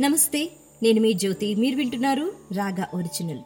నమస్తే నేను మీ జ్యోతి. మీరు వింటున్నారు రాగా ఒరిజినల్.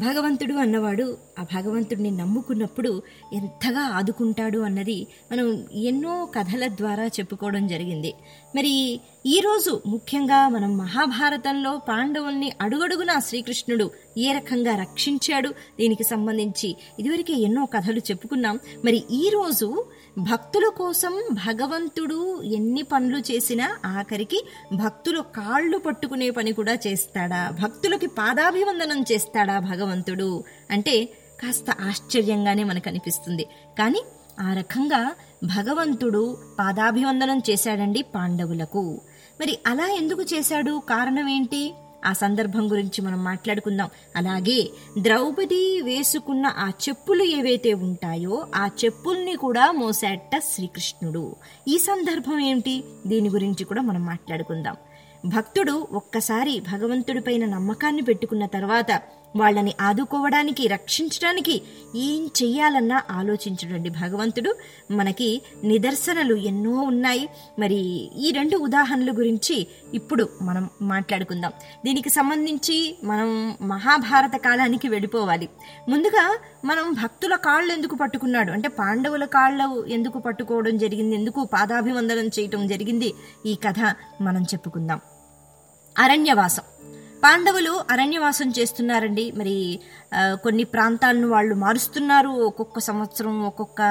భగవంతుడు అన్నవాడు ఆ భగవంతుడిని నమ్ముకున్నప్పుడు ఎంతగా ఆదుకుంటాడు అన్నది మనం ఎన్నో కథల ద్వారా చెప్పుకోవడం జరిగింది. మరి ఈరోజు ముఖ్యంగా మనం మహాభారతంలో పాండవుల్ని అడుగడుగున శ్రీకృష్ణుడు ఏ రకంగా రక్షించాడు దీనికి సంబంధించి ఇదివరకే ఎన్నో కథలు చెప్పుకున్నాం. మరి ఈరోజు భక్తుల కోసం భగవంతుడు ఎన్ని పనులు చేసినా ఆఖరికి భక్తులు కాళ్ళు పట్టుకునే పని కూడా చేస్తాడా? భక్తులకి పాదాభివందనం చేస్తాడా భగవంతుడు? అంటే కాస్త ఆశ్చర్యంగానే మనకు అనిపిస్తుంది కానీ ఆ రకంగా భగవంతుడు పాదాభివందనం చేశాడండి పాండవులకు. మరి అలా ఎందుకు చేశాడు? కారణం ఏంటి ఆ సందర్భం గురించి మనం మాట్లాడుకుందాం. అలాగే ద్రౌపది వేసుకున్న ఆ చెప్పులు ఏవైతే ఉంటాయో ఆ చెప్పుల్ని కూడా మోసాట శ్రీకృష్ణుడు. ఈ సందర్భం ఏంటి దీని గురించి కూడా మనం మాట్లాడుకుందాం. భక్తుడు ఒక్కసారి భగవంతుడిపైన నమ్మకాన్ని పెట్టుకున్న తర్వాత వాళ్ళని ఆదుకోవడానికి రక్షించడానికి ఏం చెయ్యాలన్నా ఆలోచించడండి భగవంతుడు. మనకి నిదర్శనలు ఎన్నో ఉన్నాయి. మరి ఈ రెండు ఉదాహరణల గురించి ఇప్పుడు మనం మాట్లాడుకుందాం. దీనికి సంబంధించి మనం మహాభారత కాలానికి వెళ్ళిపోవాలి. ముందుగా మనం భక్తుల కాళ్ళు ఎందుకు పట్టుకున్నాడు? అంటే పాండవుల కాళ్ళు ఎందుకు పట్టుకోవడం జరిగింది? ఎందుకు పాదాభివందనం చేయటం జరిగింది? ఈ కథ మనం చెప్పుకుందాం. అరణ్యవాసం. పాండవులు అరణ్యవాసం చేస్తున్నారండి. మరి కొన్ని ప్రాంతాలను వాళ్ళు మారుస్తున్నారు. ఒక్కొక్క సంవత్సరం ఒక్కొక్క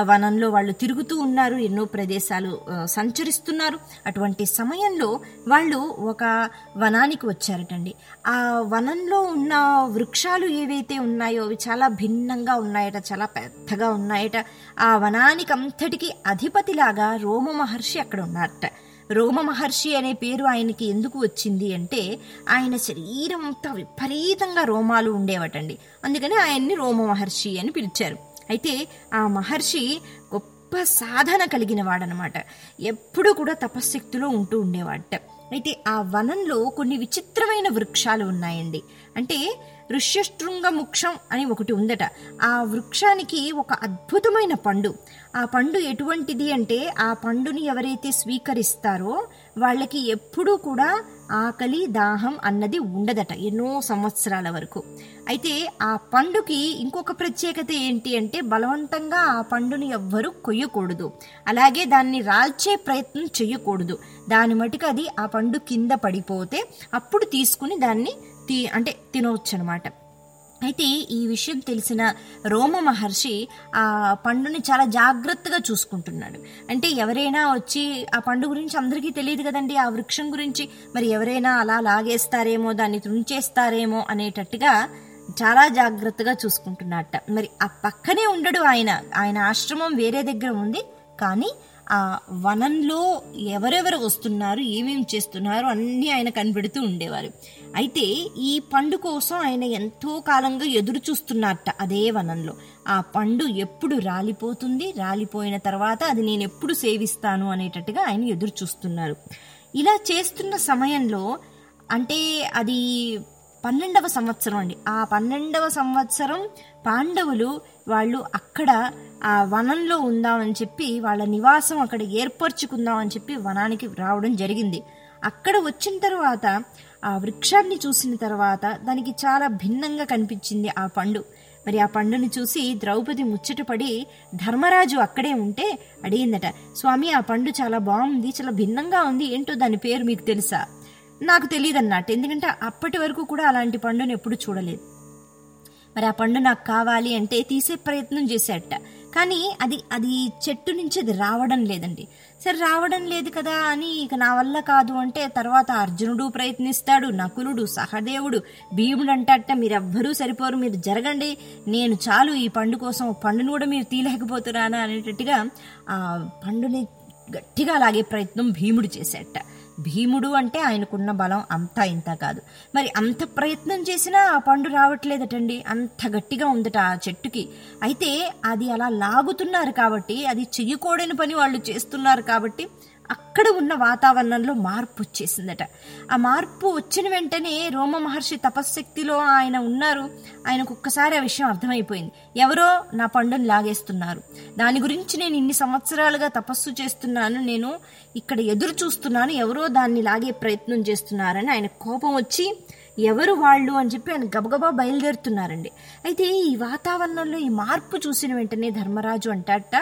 వనంలో వాళ్ళు తిరుగుతూ ఉన్నారు. ఎన్నో ప్రదేశాలు సంచరిస్తున్నారు. అటువంటి సమయంలో వాళ్ళు ఒక వనానికి వచ్చారటండి. ఆ వనంలో ఉన్న వృక్షాలు ఏవైతే ఉన్నాయో అవి చాలా భిన్నంగా ఉన్నాయట చాలా పెద్దగా ఉన్నాయట. ఆ వనానికి అంతటికి అధిపతిలాగా రోమ మహర్షి అక్కడ ఉన్నారట. రోమ మహర్షి అనే పేరు ఆయనకి ఎందుకు వచ్చింది అంటే ఆయన శరీరం అంతా విపరీతంగా రోమాలు ఉండేవటండి. అందుకని ఆయన్ని రోమ మహర్షి అని పిలిచారు. అయితే ఆ మహర్షి గొప్ప సాధన కలిగిన వాడనమాట ఎప్పుడూ కూడా తపశ్శక్తిలో ఉంటూ ఉండేవాడట. అయితే ఆ వనంలో కొన్ని విచిత్రమైన వృక్షాలు ఉన్నాయండి. అంటే ఋష్యశృంగ ముక్షం అని ఒకటి ఉందట. ఆ వృక్షానికి ఒక అద్భుతమైన పండు. ఆ పండు ఎటువంటిది అంటే ఆ పండుని ఎవరైతే స్వీకరిస్తారో వాళ్ళకి ఎప్పుడూ కూడా ఆకలి దాహం అన్నది ఉండదట ఎన్నో సంవత్సరాల వరకు. అయితే ఆ పండుకి ఇంకొక ప్రత్యేకత ఏంటి అంటే బలవంతంగా ఆ పండుని ఎవ్వరూ కొయ్యకూడదు. అలాగే దాన్ని రాల్చే ప్రయత్నం చేయకూడదు దాని మటుకు అది ఆ పండు కింద పడిపోతే అప్పుడు తీసుకుని దాన్ని తీ అంటే తినవచ్చు అనమాట అయితే ఈ విషయం తెలిసిన రోమ మహర్షి ఆ పండుని చాలా జాగ్రత్తగా చూసుకుంటున్నాడు. అంటే ఎవరైనా వచ్చి ఆ పండు గురించి అందరికీ తెలియదు కదండి ఆ వృక్షం గురించి. మరి ఎవరైనా అలా లాగేస్తారేమో దాన్ని తుంచేస్తారేమో అనేటట్టుగా చాలా జాగ్రత్తగా చూసుకుంటున్నట్ట. మరి ఆ పక్కనే ఉండడు ఆయన. ఆయన ఆశ్రమం వేరే దగ్గర ఉంది. కానీ ఆ వనంలో ఎవరెవరు వస్తున్నారు ఏమేమి చేస్తున్నారు అన్నీ ఆయన కనిపెడుతూ ఉండేవారు. అయితే ఈ పండు కోసం ఆయన ఎంతో కాలంగా ఎదురు చూస్తున్నట్ట అదే వనంలో. ఆ పండు ఎప్పుడు రాలిపోతుంది రాలిపోయిన తర్వాత అది నేను ఎప్పుడు సేవిస్తాను అనేటట్టుగా ఆయన ఎదురు చూస్తున్నారు. ఇలా చేస్తున్న సమయంలో అంటే అది పన్నెండవ సంవత్సరం అండి. ఆ పన్నెండవ సంవత్సరం పాండవులు వాళ్ళు అక్కడ ఆ వనంలో ఉందామని చెప్పి వాళ్ళ నివాసం అక్కడ ఏర్పరచుకుందామని చెప్పి వనానికి రావడం జరిగింది. అక్కడ వచ్చిన తర్వాత ఆ వృక్షాన్ని చూసిన తర్వాత దానికి చాలా భిన్నంగా కనిపించింది ఆ పండు. మరి ఆ పండుని చూసి ద్రౌపది ముచ్చటపడి ధర్మరాజు అక్కడే ఉంటే? అడిగిందట. స్వామి ఆ పండు చాలా బాగుంది చాలా భిన్నంగా ఉంది. ఏంటో దాని పేరు మీకు తెలుసా? నాకు తెలియదు అన్నట్టు ఎందుకంటే అప్పటి వరకు కూడా అలాంటి పండుని ఎప్పుడు చూడలేదు. మరి ఆ పండు నాకు కావాలి అంటే తీసే ప్రయత్నం చేశాట కానీ అది అది చెట్టు నుంచి అది రావడం లేదండి. సరే రావడం లేదు కదా అని ఇక నా వల్ల కాదు అంటే తర్వాత అర్జునుడు ప్రయత్నిస్తాడు నకులుడు సహదేవుడు భీముడు అంటట మీరెవ్వరూ సరిపోరు మీరు జరగండి నేను చాలు ఈ పండు కోసం పండును కూడా మీరు తీయలేకపోతున్నారా అనేటట్టుగా ఆ పండుని గట్టిగా లాగే ప్రయత్నం భీముడు చేసేట భీముడు అంటే ఆయనకున్న బలం అంతా ఇంత కాదు. మరి అంత ప్రయత్నం చేసినా ఆ పండు రావట్లేదటండి. అంత గట్టిగా ఉందట ఆ చెట్టుకి. అయితే అది అలా లాగుతున్నారు కాబట్టి అది చెయ్యకూడని పని వాళ్ళు చేస్తున్నారు కాబట్టి అక్కడ ఉన్న వాతావరణంలో మార్పు వచ్చేసిందట. ఆ మార్పు వచ్చిన వెంటనే రోమ మహర్షి తపశ్శక్తిలో ఆయన ఉన్నారు. ఆయనకు ఒక్కసారి ఆ విషయం అర్థమైపోయింది. ఎవరో నా పండుని లాగేస్తున్నారు. దాని గురించి నేను ఇన్ని సంవత్సరాలుగా తపస్సు చేస్తున్నాను. నేను ఇక్కడ ఎదురు చూస్తున్నాను ఎవరో దాన్ని లాగే ప్రయత్నం చేస్తున్నారని ఆయన కోపం వచ్చి ఎవరు వాళ్ళు అని చెప్పి ఆయన గబగబా బయలుదేరుతున్నారండి. అయితే ఈ వాతావరణంలో ఈ మార్పు చూసిన వెంటనే ధర్మరాజు అంటాట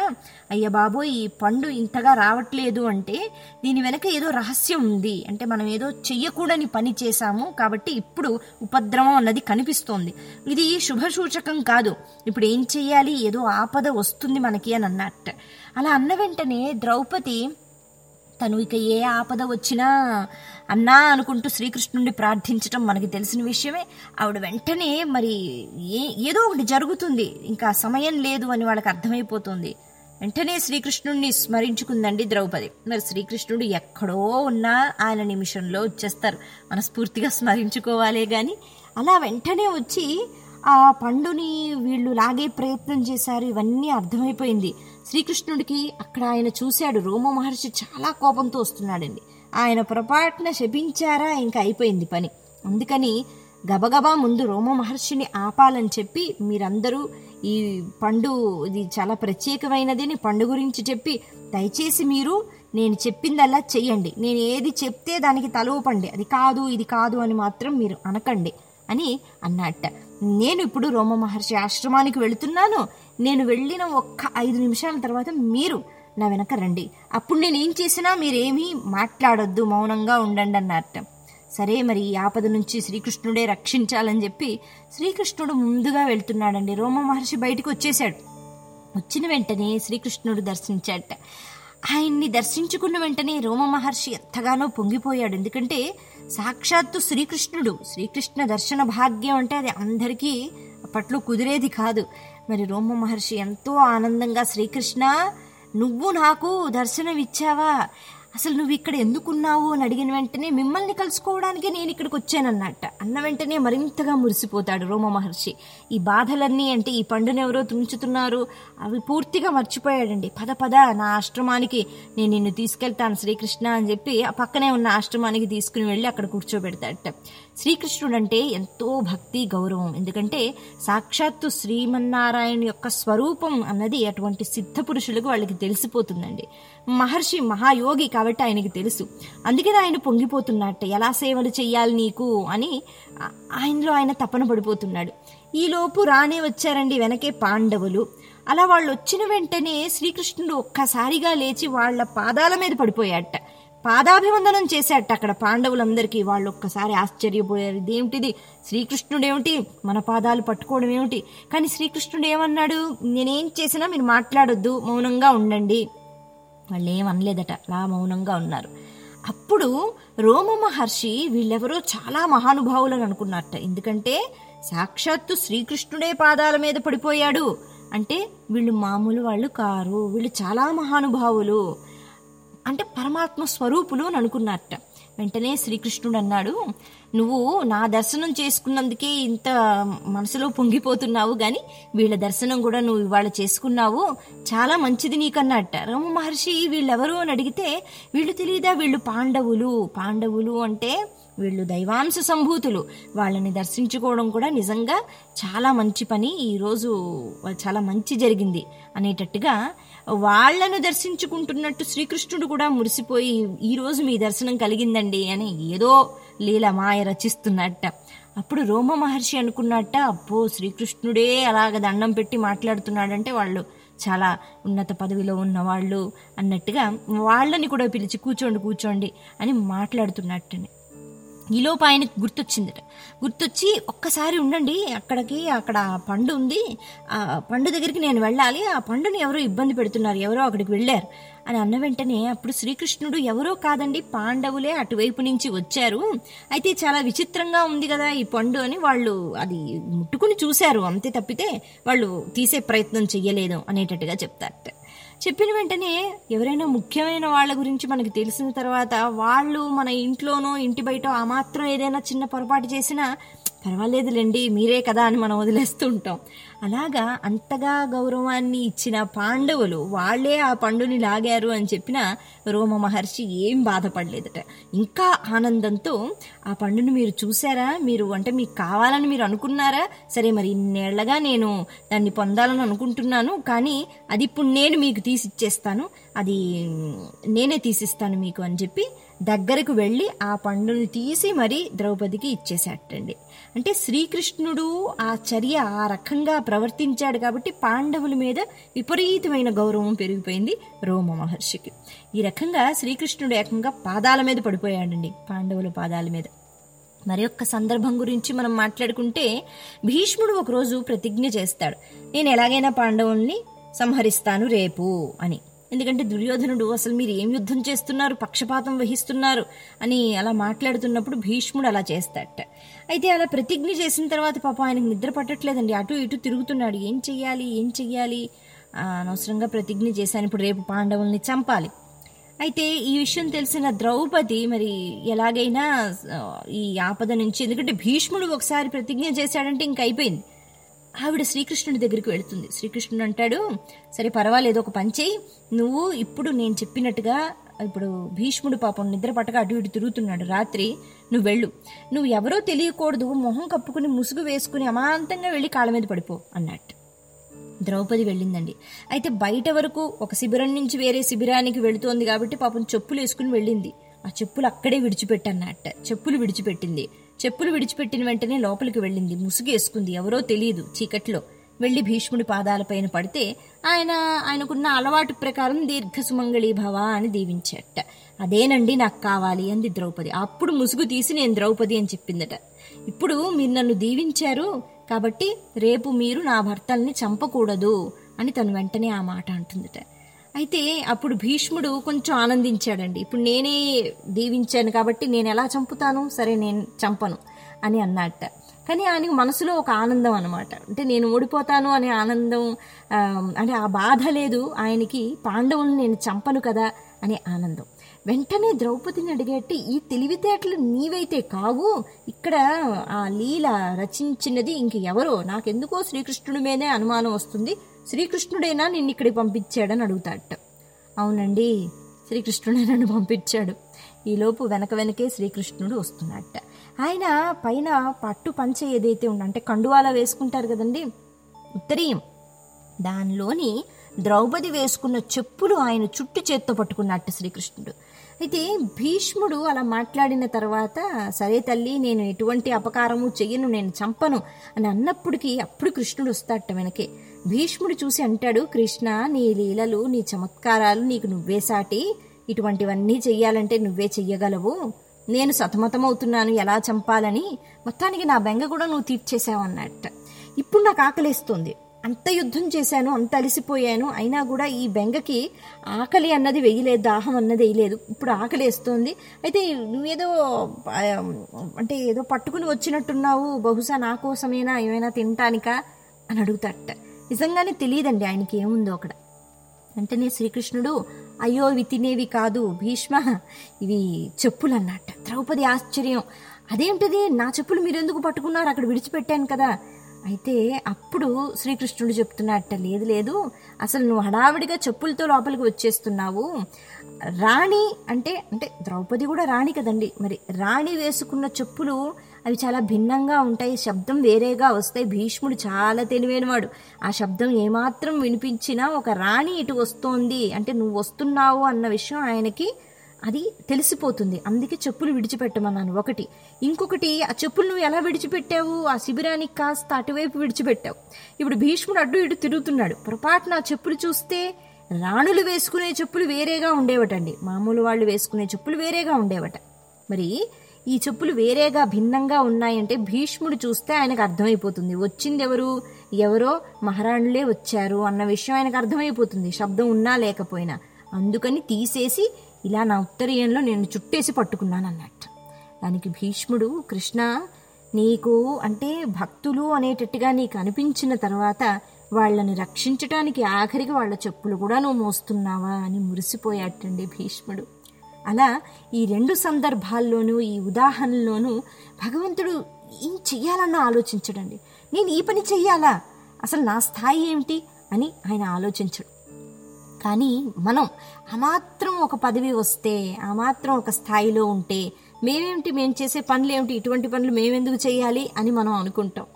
అయ్య బాబోయ్ ఈ పండు ఇంతగా రావట్లేదు అంటే దీని వెనక ఏదో రహస్యం ఉంది. అంటే మనం ఏదో చెయ్యకూడని పని చేశాము కాబట్టి ఇప్పుడు ఉపద్రవం అన్నది కనిపిస్తోంది. ఇది శుభసూచకం కాదు. ఇప్పుడు ఏం చెయ్యాలి? ఏదో ఆపద వస్తుంది మనకి అని అన్నట్ట. అలా అన్న వెంటనే ద్రౌపది తను ఇక ఏ ఆపద వచ్చినా అన్నా అనుకుంటూ శ్రీకృష్ణుడిని ప్రార్థించటం మనకి తెలిసిన విషయమే. ఆవిడ వెంటనే మరి ఏ ఏదో ఒకటి జరుగుతుంది. ఇంకా సమయం లేదు అని వాళ్ళకి అర్థమైపోతుంది. వెంటనే శ్రీకృష్ణుడిని స్మరించుకుందండి ద్రౌపది. మరి శ్రీకృష్ణుడు ఎక్కడో ఉన్నా ఆయన నిమిషంలో వచ్చేస్తారు. మనస్ఫూర్తిగా స్మరించుకోవాలే కానీ అలా వెంటనే వచ్చి ఆ పండుని వీళ్ళు లాగే ప్రయత్నం చేశారు. ఇవన్నీ అర్థమైపోయింది. శ్రీకృష్ణుడికి అక్కడ ఆయన చూశాడు. రోమ మహర్షి చాలా కోపంతో వస్తున్నాడండి. ఆయన పొరపాటున శపించారా? ఇంకా అయిపోయింది పని. అందుకని గబగబా ముందు రోమ మహర్షిని ఆపాలని చెప్పి మీరందరూ ఈ పండు ఇది చాలా ప్రత్యేకమైనది పండు గురించి చెప్పి దయచేసి మీరు నేను చెప్పిందల్లా చెయ్యండి. నేను ఏది చెప్తే దానికి తలవపండి అది కాదు ఇది కాదు అని మాత్రం మీరు అనకండి అని అన్నట్ట. నేను ఇప్పుడు రోమ మహర్షి ఆశ్రమానికి వెళుతున్నాను. నేను వెళ్ళిన ఒక్క ఐదు నిమిషాల తర్వాత మీరు నా వెనక రండి. అప్పుడు నేను ఏం చేసినా మీరేమీ మాట్లాడొద్దు మౌనంగా ఉండండి అన్నట్ట సరే మరి ఈ ఆపద నుంచి శ్రీకృష్ణుడే రక్షించాలని చెప్పి శ్రీకృష్ణుడు ముందుగా వెళ్తున్నాడండి. రోమ మహర్షి బయటకు వచ్చేశాడు. వచ్చిన వెంటనే శ్రీకృష్ణుడు దర్శించాడట. ఆయన్ని దర్శించుకున్న వెంటనే రోమ మహర్షి ఎంతగానో పొంగిపోయాడు. ఎందుకంటే సాక్షాత్తు శ్రీకృష్ణుడు శ్రీకృష్ణ దర్శన భాగ్యం అంటే అది అందరికీ అప్పట్లో కుదిరేది కాదు. మరి రోమ మహర్షి ఎంతో ఆనందంగా శ్రీకృష్ణ నువ్వు నాకు దర్శనమిచ్చావా? అసలు నువ్వు ఇక్కడ ఎందుకున్నావు అని అడిగిన వెంటనే మిమ్మల్ని కలుసుకోవడానికి నేను ఇక్కడికి వచ్చానన్నట్ట. అన్న వెంటనే మరింతగా మురిసిపోతాడు రోమ మహర్షి. ఈ బాధలన్నీ అంటే ఈ పండుని ఎవరో తుంచుతున్నారు. అవి పూర్తిగా మర్చిపోయాడండి. పద పద నా ఆశ్రమానికి నేను నిన్ను తీసుకెళ్తాను శ్రీకృష్ణ అని చెప్పి ఆ పక్కనే ఉన్న ఆశ్రమానికి తీసుకుని వెళ్ళి అక్కడ కూర్చోబెడతాడట. శ్రీకృష్ణుడు అంటే ఎంతో భక్తి గౌరవం. ఎందుకంటే సాక్షాత్తు శ్రీమన్నారాయణ యొక్క స్వరూపం అన్నది అటువంటి సిద్ధ పురుషులకు వాళ్ళకి తెలిసిపోతుందండి. మహర్షి మహాయోగి కాబట్టి ఆయనకి తెలుసు. అందుకని ఆయన పొంగిపోతున్నట్ట ఎలా సేవలు చేయాలి నీకు అని ఆయనలో ఆయన తపన పడిపోతున్నాడు. ఈలోపు రానే వచ్చారండి వెనకే పాండవులు. అలా వాళ్ళు వచ్చిన వెంటనే శ్రీకృష్ణుడు ఒక్కసారిగా లేచి వాళ్ళ పాదాల మీద పడిపోయాట పాదాభివందనం చేశాట అక్కడ పాండవులందరికీ. వాళ్ళు ఒక్కసారి ఆశ్చర్యపోయారు. ఇదేమిటిది? శ్రీకృష్ణుడు ఏమిటి మన పాదాలు పట్టుకోవడం ఏమిటి? కానీ శ్రీకృష్ణుడు ఏమన్నాడు? నేనేం చేసినా మీరు మాట్లాడొద్దు మౌనంగా ఉండండి. వాళ్ళు ఏమనలేదట అనలేదట అలా మౌనంగా ఉన్నారు. అప్పుడు రోమ మహర్షి వీళ్ళెవరో చాలా మహానుభావులను అనుకున్నట్ట ఎందుకంటే సాక్షాత్తు శ్రీకృష్ణుడే పాదాల మీద పడిపోయాడు. అంటే వీళ్ళు మామూలు వాళ్ళు కారు. వీళ్ళు చాలా మహానుభావులు. అంటే పరమాత్మ స్వరూపులు అని అనుకున్నట్ట వెంటనే శ్రీకృష్ణుడు అన్నాడు నువ్వు నా దర్శనం చేసుకున్నందుకే ఇంత మనసులో పొంగిపోతున్నావు కానీ వీళ్ళ దర్శనం కూడా నువ్వు ఇవాళ చేసుకున్నావు. చాలా మంచిది నీకన్నట్ట రమ మహర్షి వీళ్ళెవరు అని అడిగితే వీళ్ళు తెలియదా వీళ్ళు పాండవులు. పాండవులు అంటే వీళ్ళు దైవాంశ సంభూతులు. వాళ్ళని దర్శించుకోవడం కూడా నిజంగా చాలా మంచి పని. ఈరోజు చాలా మంచి జరిగింది అనేటట్టుగా వాళ్ళను దర్శించుకుంటున్నట్టు శ్రీకృష్ణుడు కూడా మురిసిపోయి ఈరోజు మీ దర్శనం కలిగిందండి అని ఏదో లీల మాయ రచిస్తున్నట్ట. అప్పుడు రోమ మహర్షి అనుకున్నట్ట అబ్బో శ్రీకృష్ణుడే అలాగ దండం పెట్టి మాట్లాడుతున్నాడంటే వాళ్ళు చాలా ఉన్నత పదవిలో ఉన్న వాళ్ళు అన్నట్టుగా వాళ్ళని కూడా పిలిచి కూర్చోండి కూర్చోండి అని మాట్లాడుతున్నట్టని. ఈలోపు ఆయనకు గుర్తొచ్చిందట. గుర్తొచ్చి ఒక్కసారి ఉండండి అక్కడికి అక్కడ పండు ఉంది. ఆ పండు దగ్గరికి నేను వెళ్ళాలి. ఆ పండుని ఎవరో ఇబ్బంది పెడుతున్నారు ఎవరో అక్కడికి వెళ్ళారు. అని అన్న వెంటనే అప్పుడు శ్రీకృష్ణుడు ఎవరో కాదండి పాండవులే అటువైపు నుంచి వచ్చారు. అయితే చాలా విచిత్రంగా ఉంది కదా ఈ పండు అని వాళ్ళు అది ముట్టుకుని చూశారు. అంతే తప్పితే వాళ్ళు తీసే ప్రయత్నం చెయ్యలేదు అనేటట్టుగా చెప్తారట. చెప్పిన వెంటనే ఎవరైనా ముఖ్యమైన వాళ్ళ గురించి మనకి తెలిసిన తర్వాత వాళ్ళు మన ఇంట్లోనో ఇంటి బయట ఆ మాత్రం ఏదైనా చిన్న పొరపాటు చేసినా పర్వాలేదులేండి మీరే కదా అని మనం వదిలేస్తూ ఉంటాం అలాగా అంతగా గౌరవాన్ని ఇచ్చిన పాండవులు వాళ్ళే ఆ పండుని లాగారు అని చెప్పిన రోమ మహర్షి ఏం బాధపడలేదట. ఇంకా ఆనందంతో ఆ పండుని మీరు చూసారా మీరు అంటే మీకు కావాలని మీరు అనుకున్నారా? సరే మరి ఇన్నేళ్ళగా నేను దాన్ని పొందాలని అనుకుంటున్నాను కానీ అది ఇప్పుడు నేను మీకు తీసిచ్చేస్తాను అది నేనే తీసిస్తాను మీకు అని చెప్పి దగ్గరకు వెళ్ళి ఆ పండుని తీసి మరి ద్రౌపదికి ఇచ్చేసేటండి అంటే శ్రీకృష్ణుడు ఆ చర్య ఆ రకంగా ప్రవర్తించాడు కాబట్టి పాండవుల మీద విపరీతమైన గౌరవం పెరిగిపోయింది రోమ మహర్షికి. ఈ రకంగా శ్రీకృష్ణుడు ఏకంగా పాదాల మీద పడిపోయాడండి పాండవుల పాదాల మీద. మరి ఒక్క సందర్భం గురించి మనం మాట్లాడుకుంటే భీష్ముడు ఒకరోజు ప్రతిజ్ఞ చేస్తాడు నేను ఎలాగైనా పాండవుల్ని సంహరిస్తాను రేపు అని. ఎందుకంటే దుర్యోధనుడు అసలు మీరు ఏం యుద్ధం చేస్తున్నారు పక్షపాతం వహిస్తున్నారు అని అలా మాట్లాడుతున్నప్పుడు భీష్ముడు అలా చేస్తాడట. అయితే అలా ప్రతిజ్ఞ చేసిన తర్వాత పాప ఆయనకు నిద్ర పట్టట్లేదండి. అటు ఇటు తిరుగుతున్నాడు. ఏం చెయ్యాలి ఏం చెయ్యాలి? అనవసరంగా ప్రతిజ్ఞ చేశాను. ఇప్పుడు రేపు పాండవుల్ని చంపాలి. అయితే ఈ విషయం తెలిసిన ద్రౌపది మరి ఎలాగైనా ఈ ఆపద నుంచి ఎందుకంటే భీష్ముడు ఒకసారి ప్రతిజ్ఞ చేశాడంటే ఇంక అయిపోయింది. ఆవిడ శ్రీకృష్ణుడి దగ్గరికి వెళుతుంది. శ్రీకృష్ణుడు అంటాడు సరే పర్వాలేదు ఒక పని చేయి. నువ్వు ఇప్పుడు నేను చెప్పినట్టుగా ఇప్పుడు భీష్ముడు పాపం నిద్ర పట్టక అటు ఇటు తిరుగుతున్నాడు రాత్రి నువ్వు వెళ్ళు. నువ్వు ఎవరో తెలియకూడదు మొహం కప్పుకుని ముసుగు వేసుకుని అమాంతంగా వెళ్ళి కాళ్ళ మీద పడిపో అన్నట్టు ద్రౌపది వెళ్ళిందండి. అయితే బయట వరకు ఒక శిబిరం నుంచి వేరే శిబిరానికి వెళుతోంది కాబట్టి పాపం చెప్పులు వేసుకుని వెళ్ళింది. ఆ చెప్పులు అక్కడే విడిచిపెట్టన్నట్ట చెప్పులు విడిచిపెట్టింది. చెప్పులు విడిచిపెట్టిన వెంటనే లోపలికి వెళ్ళింది. ముసుగేసుకుంది. ఎవరో తెలియదు చీకట్లో. వెళ్ళి భీష్ముడి పాదాలపైన పడితే ఆయన ఆయనకున్న అలవాటు ప్రకారం దీర్ఘ భవ అని దీవించట. అదేనండి నాకు కావాలి అంది ద్రౌపది. అప్పుడు ముసుగు తీసి నేను ద్రౌపది అని చెప్పిందట. ఇప్పుడు మీరు నన్ను దీవించారు కాబట్టి రేపు మీరు నా భర్తల్ని చంపకూడదు అని తను వెంటనే ఆ మాట అంటుందట. అయితే అప్పుడు భీష్ముడు కొంచెం ఆనందించాడండి. ఇప్పుడు నేనే దీవించాను కాబట్టి నేను ఎలా చంపుతాను? సరే నేను చంపను అని అన్నట్ట. కానీ ఆయనకు మనసులో ఒక ఆనందం అనమాట అంటే నేను ఓడిపోతాను అనే ఆనందం అంటే ఆ బాధ లేదు. ఆయనకి పాండవులను నేను చంపను కదా అనే ఆనందం. వెంటనే ద్రౌపదిని అడిగేట్టి ఈ తెలివితేటలు నీవైతే కావు. ఇక్కడ ఆ లీల రచించినది ఇంక ఎవరో నాకెందుకో శ్రీకృష్ణుడి మీదే అనుమానం వస్తుంది. శ్రీకృష్ణుడైనా నిన్ను ఇక్కడికి పంపించాడని అడుగుతాడట. అవునండి శ్రీకృష్ణుడే నన్ను పంపించాడు. ఈలోపు వెనక వెనకే శ్రీకృష్ణుడు వస్తున్నాడట. ఆయన పైన పట్టు పంచ ఏదైతే ఉందో అంటే కండువాలా వేసుకుంటారు కదండి ఉత్తరీయం. దానిలోని ద్రౌపది వేసుకున్న చెప్పులు ఆయన చుట్టు చేత్తో పట్టుకున్నట్టు శ్రీకృష్ణుడు. అయితే భీష్ముడు అలా మాట్లాడిన తర్వాత సరే తల్లి నేను ఎటువంటి అపకారము చెయ్యను నేను చంపను అని అన్నప్పటికీ అప్పుడు కృష్ణుడు వస్తాడట వెనకే. భీష్ముడు చూసి అంటాడు కృష్ణ నీ లీలలు నీ చమత్కారాలు నీకు నువ్వే సాటి. ఇటువంటివన్నీ చెయ్యాలంటే నువ్వే చెయ్యగలవు. నేను సతమతమవుతున్నాను ఎలా చంపాలని? మొత్తానికి నా బెంగ కూడా నువ్వు తీర్చేసావన్నట్ట ఇప్పుడు నాకు ఆకలిస్తుంది. అంత యుద్ధం చేశాను అంత అలసిపోయాను. అయినా కూడా ఈ బెంగకి ఆకలి అన్నది వేయలేదు దాహం అన్నది వేయలేదు. ఇప్పుడు ఆకలి వేస్తోంది. అయితే నువ్వేదో అంటే ఏదో పట్టుకుని వచ్చినట్టున్నావు. బహుశా నా కోసమేనా ఏమైనా తినటానికా? అని అడుగుతాట నిజంగానే తెలియదండి ఆయనకి ఏముందో అక్కడ. వెంటనే శ్రీకృష్ణుడు అయ్యో ఇవి తినేవి కాదు భీష్మ ఇవి చెప్పులు అన్నట్ట ద్రౌపది ఆశ్చర్యం. అదేంటిది? నా చెప్పులు మీరెందుకు పట్టుకున్నారు? అక్కడ విడిచిపెట్టాను కదా. అయితే అప్పుడు శ్రీకృష్ణుడు చెప్తున్నట్ట లేదు లేదు అసలు నువ్వు హడావిడిగా చెప్పులతో లోపలికి వచ్చేస్తున్నావు. రాణి అంటే అంటే ద్రౌపది కూడా రాణి కదండి. మరి రాణి వేసుకున్న చెప్పులు అవి చాలా భిన్నంగా ఉంటాయి. శబ్దం వేరేగా వస్తాయి. భీష్ముడు చాలా తెలివైనవాడు. ఆ శబ్దం ఏమాత్రం వినిపించినా ఒక రాణి ఇటు వస్తోంది. అంటే నువ్వు వస్తున్నావు అన్న విషయం ఆయనకి అది తెలిసిపోతుంది. అందుకే చెప్పులు విడిచిపెట్టమన్నాను. ఒకటి. ఇంకొకటి ఆ చెప్పులు నువ్వు ఎలా విడిచిపెట్టావు? ఆ శిబిరానికి కాస్త అటువైపు విడిచిపెట్టావు. ఇప్పుడు భీష్ముడు అడ్డు ఇటు తిరుగుతున్నాడు. పొరపాటున ఆ చెప్పులు చూస్తే రాణులు వేసుకునే చెప్పులు వేరేగా ఉండేవటండి. మామూలు వాళ్ళు వేసుకునే చెప్పులు వేరేగా ఉండేవట. మరి ఈ చెప్పులు వేరేగా భిన్నంగా ఉన్నాయంటే భీష్ముడు చూస్తే ఆయనకు అర్థమైపోతుంది. వచ్చింది ఎవరు? ఎవరో మహారాణులే వచ్చారు అన్న విషయం ఆయనకు అర్థమైపోతుంది. శబ్దం ఉన్నా లేకపోయినా. అందుకని తీసేసి ఇలా నా ఉత్తరీయంలో నేను చుట్టేసి పట్టుకున్నాను అన్నట్టు. దానికి భీష్ముడు కృష్ణ నీకు అంటే భక్తులు అనేటట్టుగా నీకు అనిపించిన తర్వాత వాళ్ళని రక్షించటానికి ఆఖరికి వాళ్ళ చెప్పులు కూడా నువ్వు మోస్తున్నావా అని మురిసిపోయాటండి భీష్ముడు. అలా ఈ రెండు సందర్భాల్లోనూ ఈ ఉదాహరణలోనూ భగవంతుడు ఏం చెయ్యాలన్నా ఆలోచించడండి. నేను ఈ పని చెయ్యాలా? అసలు నా స్థాయి ఏమిటి? అని ఆయన ఆలోచించడు. కానీ మనం అమాత్రం ఒక పదవి వస్తే ఆ మాత్రం ఒక స్థాయిలో ఉంటే మేమేమిటి? మేము చేసే పనులు ఏమిటి? ఇటువంటి పనులు మేమెందుకు చేయాలి అని మనం అనుకుంటాం.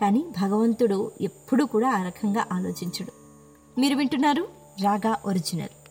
కానీ భగవంతుడు ఎప్పుడూ కూడా ఆ రకంగా ఆలోచించడు. మీరు వింటున్నారు రాగా ఒరిజినల్.